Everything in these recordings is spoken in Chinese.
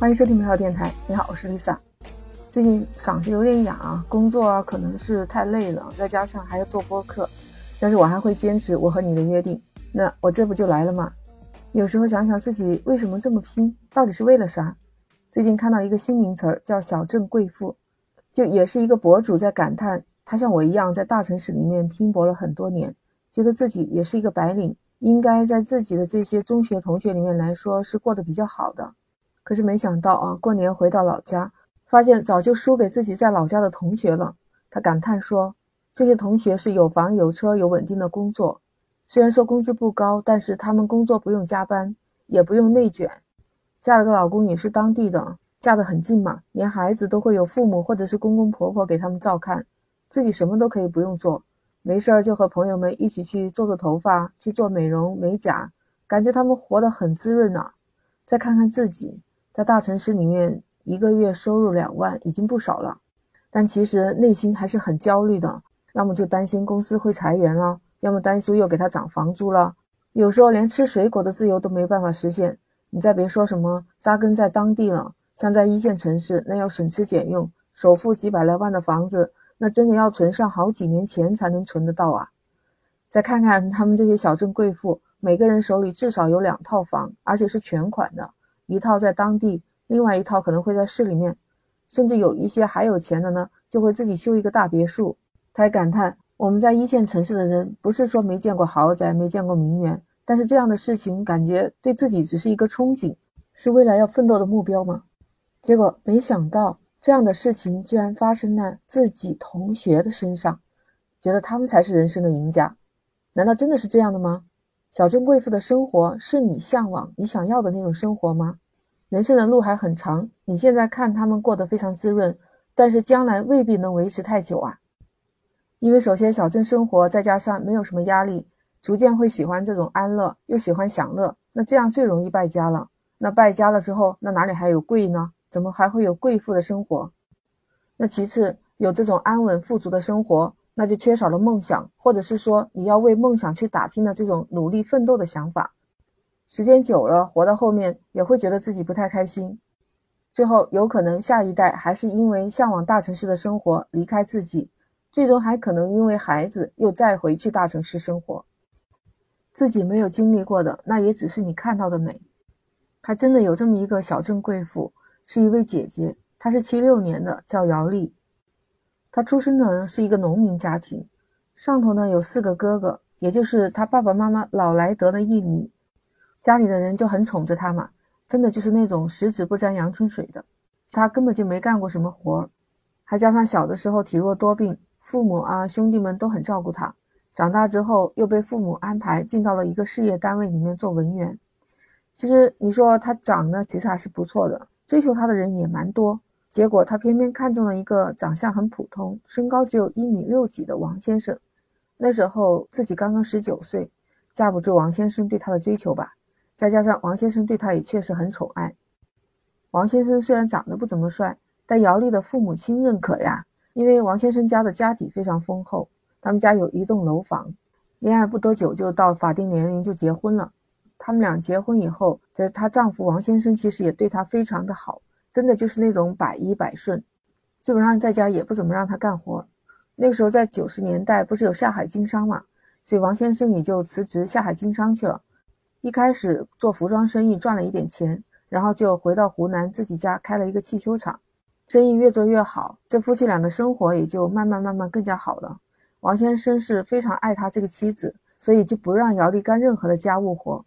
欢迎收听美好电台。你好，我是 Lisa。最近嗓子有点哑，工作啊可能是太累了，再加上还要做播客，但是我还会坚持我和你的约定。那我这不就来了吗？有时候想想自己为什么这么拼，到底是为了啥？最近看到一个新名词儿叫“小镇贵妇”，就也是一个博主在感叹，他像我一样在大城市里面拼搏了很多年，觉得自己也是一个白领，应该在自己的这些中学同学里面来说是过得比较好的。可是没想到啊，过年回到老家，发现早就输给自己在老家的同学了。他感叹说：“这些同学是有房有车有稳定的工作，虽然说工资不高，但是他们工作不用加班，也不用内卷，嫁了个老公也是当地的，嫁得很近嘛，连孩子都会有父母或者是公公婆婆给他们照看，自己什么都可以不用做，没事儿就和朋友们一起去做做头发，去做美容美甲，感觉他们活得很滋润呐。再看看自己。”在大城市里面，一个月收入两万已经不少了，但其实内心还是很焦虑的。要么就担心公司会裁员了，要么担心又给他涨房租了。有时候连吃水果的自由都没办法实现。你再别说什么扎根在当地了，像在一线城市，那要省吃俭用，首付几百来万的房子，那真的要存上好几年钱才能存得到啊。再看看他们这些小镇贵妇，每个人手里至少有两套房，而且是全款的。一套在当地，另外一套可能会在市里面，甚至有一些还有钱的呢，就会自己修一个大别墅。他还感叹：我们在一线城市的人，不是说没见过豪宅，没见过名媛，但是这样的事情感觉对自己只是一个憧憬，是未来要奋斗的目标吗？结果没想到这样的事情居然发生在自己同学的身上，觉得他们才是人生的赢家。难道真的是这样的吗？小镇贵妇的生活是你向往、你想要的那种生活吗？人生的路还很长，你现在看他们过得非常滋润，但是将来未必能维持太久啊。因为首先小镇生活再加上没有什么压力，逐渐会喜欢这种安乐，又喜欢享乐，那这样最容易败家了。那败家了之后，那哪里还有贵呢？怎么还会有贵妇的生活？那其次，有这种安稳富足的生活。那就缺少了梦想，或者是说你要为梦想去打拼的这种努力奋斗的想法。时间久了，活到后面也会觉得自己不太开心。最后有可能下一代还是因为向往大城市的生活离开自己，最终还可能因为孩子又再回去大城市生活。自己没有经历过的，那也只是你看到的美。还真的有这么一个小镇贵妇，是一位姐姐，她是七六年的，叫姚丽。他出生呢是一个农民家庭，上头呢有四个哥哥，也就是他爸爸妈妈老来得的一女，家里的人就很宠着他嘛，真的就是那种十指不沾阳春水的。他根本就没干过什么活儿，还加上小的时候体弱多病，父母啊兄弟们都很照顾他。长大之后又被父母安排进到了一个事业单位里面做文员。其实你说他长得其实还是不错的，追求他的人也蛮多。结果他偏偏看中了一个长相很普通、身高只有一米六几的王先生。那时候自己刚刚十九岁，架不住王先生对他的追求吧。再加上王先生对他也确实很宠爱。王先生虽然长得不怎么帅，但姚丽的父母亲认可呀，因为王先生家的家底非常丰厚，他们家有一栋楼房，恋爱不多久就到法定年龄就结婚了。他们俩结婚以后，这她丈夫王先生其实也对她非常的好。真的就是那种百依百顺，基本上在家也不怎么让他干活。那个时候在九十年代，不是有下海经商嘛，所以王先生也就辞职下海经商去了。一开始做服装生意赚了一点钱，然后就回到湖南自己家开了一个汽修厂，生意越做越好，这夫妻俩的生活也就慢慢慢慢更加好了。王先生是非常爱他这个妻子，所以就不让姚丽干任何的家务活。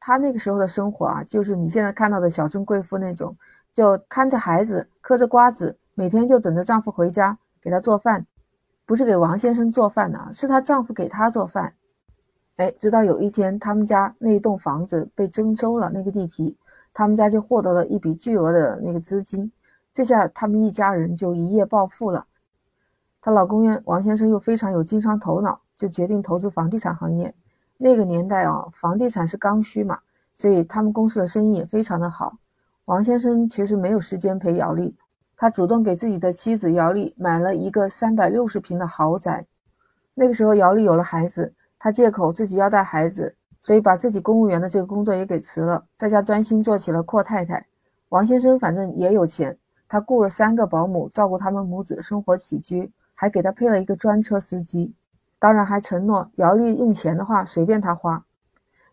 他那个时候的生活啊，就是你现在看到的小镇贵妇那种。就看着孩子，嗑着瓜子，每天就等着丈夫回家给她做饭，不是给王先生做饭呢，是她丈夫给她做饭。哎，直到有一天，他们家那栋房子被征收了那个地皮，他们家就获得了一笔巨额的那个资金，这下他们一家人就一夜暴富了。她老公，王先生又非常有经商头脑，就决定投资房地产行业。那个年代啊，房地产是刚需嘛，所以他们公司的生意也非常的好。王先生其实没有时间陪姚丽，他主动给自己的妻子姚丽买了一个三百六十平的豪宅。那个时候，姚丽有了孩子，他借口自己要带孩子，所以把自己公务员的这个工作也给辞了，在家专心做起了阔太太。王先生反正也有钱，他雇了三个保姆照顾他们母子生活起居，还给他配了一个专车司机，当然还承诺姚丽用钱的话随便他花。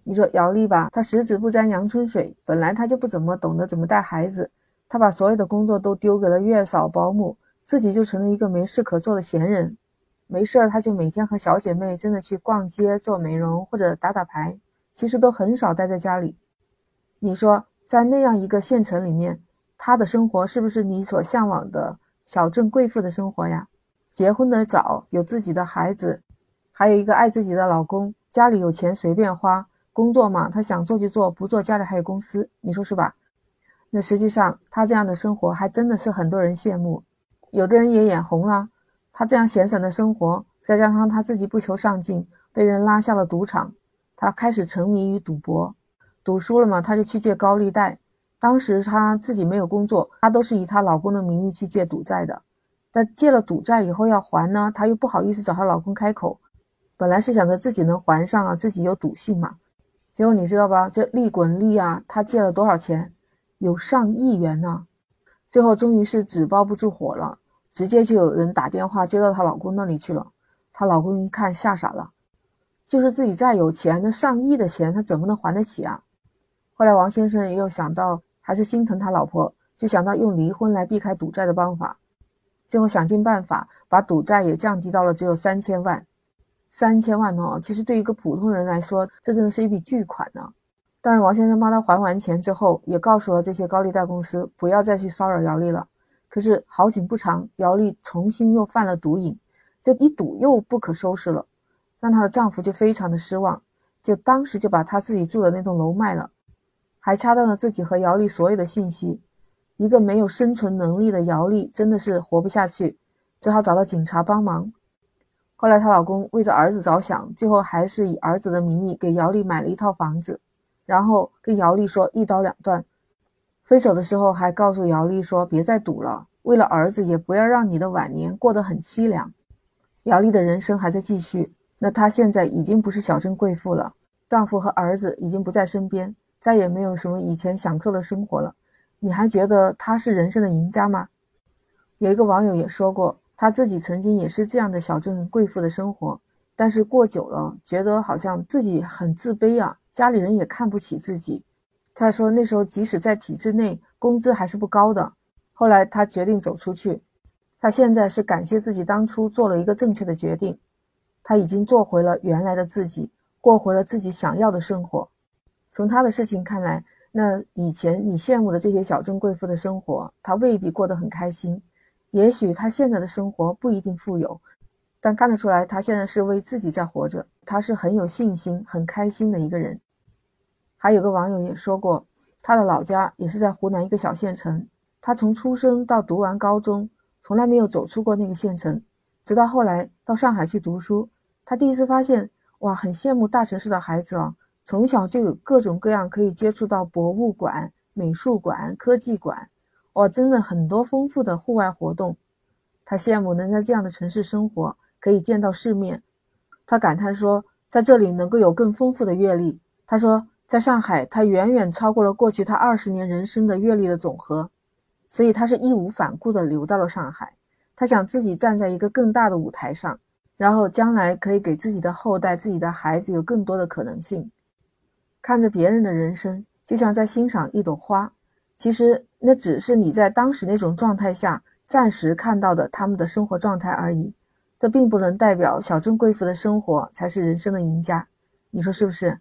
你说姚丽吧，她十指不沾阳春水，本来她就不怎么懂得怎么带孩子，她把所有的工作都丢给了月嫂、保姆，自己就成了一个没事可做的闲人。没事儿，她就每天和小姐妹真的去逛街、做美容或者打打牌，其实都很少待在家里。你说，在那样一个县城里面，她的生活是不是你所向往的小镇贵妇的生活呀？结婚的早，有自己的孩子，还有一个爱自己的老公，家里有钱随便花。工作嘛，他想做就做，不做家里还有公司，你说是吧？那实际上他这样的生活还真的是很多人羡慕，有的人也眼红了。他这样闲散的生活，再加上他自己不求上进，被人拉下了赌场，他开始沉迷于赌博，赌输了嘛，他就去借高利贷。当时他自己没有工作，他都是以她老公的名义去借赌债的。但借了赌债以后要还呢，她又不好意思找她老公开口，本来是想着自己能还上啊，自己有赌性嘛。结果你知道吧？这利滚利啊，他借了多少钱？有上亿元呢。最后终于是纸包不住火了，直接就有人打电话追到她老公那里去了。她老公一看吓傻了，就是自己再有钱，那上亿的钱他怎么能还得起啊？后来王先生又想到还是心疼他老婆，就想到用离婚来避开赌债的方法，最后想尽办法把赌债也降低到了只有三千万。三千万呢，其实对一个普通人来说，这真的是一笔巨款呢。但是王先生帮他还完钱之后，也告诉了这些高利贷公司，不要再去骚扰姚丽了。可是好景不长，姚丽重新又犯了毒瘾，这一赌又不可收拾了，让她的丈夫就非常的失望，就当时就把她自己住的那栋楼卖了，还掐断了自己和姚丽所有的信息。一个没有生存能力的姚丽真的是活不下去，只好找到警察帮忙。后来，她老公为着儿子着想，最后还是以儿子的名义给姚丽买了一套房子，然后跟姚丽说一刀两断。分手的时候还告诉姚丽说别再赌了，为了儿子也不要让你的晚年过得很凄凉。姚丽的人生还在继续，那她现在已经不是小镇贵妇了，丈夫和儿子已经不在身边，再也没有什么以前享受的生活了。你还觉得她是人生的赢家吗？有一个网友也说过。她自己曾经也是这样的小镇贵妇的生活，但是过久了，觉得好像自己很自卑啊，家里人也看不起自己。她说那时候即使在体制内，工资还是不高的。后来她决定走出去，她现在是感谢自己当初做了一个正确的决定，她已经做回了原来的自己，过回了自己想要的生活。从她的事情看来，那以前你羡慕的这些小镇贵妇的生活，她未必过得很开心。也许他现在的生活不一定富有，但看得出来，他现在是为自己在活着。他是很有信心、很开心的一个人。还有个网友也说过，他的老家也是在湖南一个小县城。他从出生到读完高中，从来没有走出过那个县城。直到后来到上海去读书，他第一次发现，哇，很羡慕大城市的孩子啊，从小就有各种各样可以接触到博物馆、美术馆、科技馆。哇，真的很多丰富的户外活动，他羡慕能在这样的城市生活，可以见到世面。他感叹说，在这里能够有更丰富的阅历。他说，在上海，他远远超过了过去他二十年人生的阅历的总和，所以他是义无反顾地留到了上海。他想自己站在一个更大的舞台上，然后将来可以给自己的后代、自己的孩子有更多的可能性。看着别人的人生，就像在欣赏一朵花。其实那只是你在当时那种状态下暂时看到的他们的生活状态而已，这并不能代表小镇贵妇的生活才是人生的赢家。你说是不是？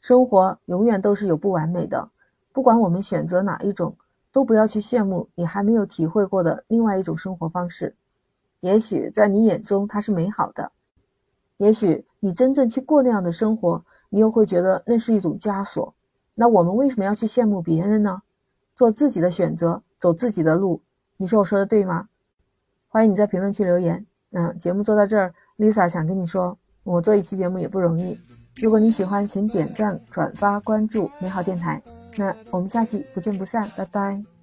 生活永远都是有不完美的，不管我们选择哪一种，都不要去羡慕你还没有体会过的另外一种生活方式。也许在你眼中它是美好的，也许你真正去过那样的生活，你又会觉得那是一种枷锁。那我们为什么要去羡慕别人呢？做自己的选择，走自己的路，你说我说的对吗？欢迎你在评论区留言。嗯，节目做到这儿，Lisa 想跟你说，我做一期节目也不容易。如果你喜欢，请点赞、转发、关注美好电台。那我们下期不见不散，拜拜。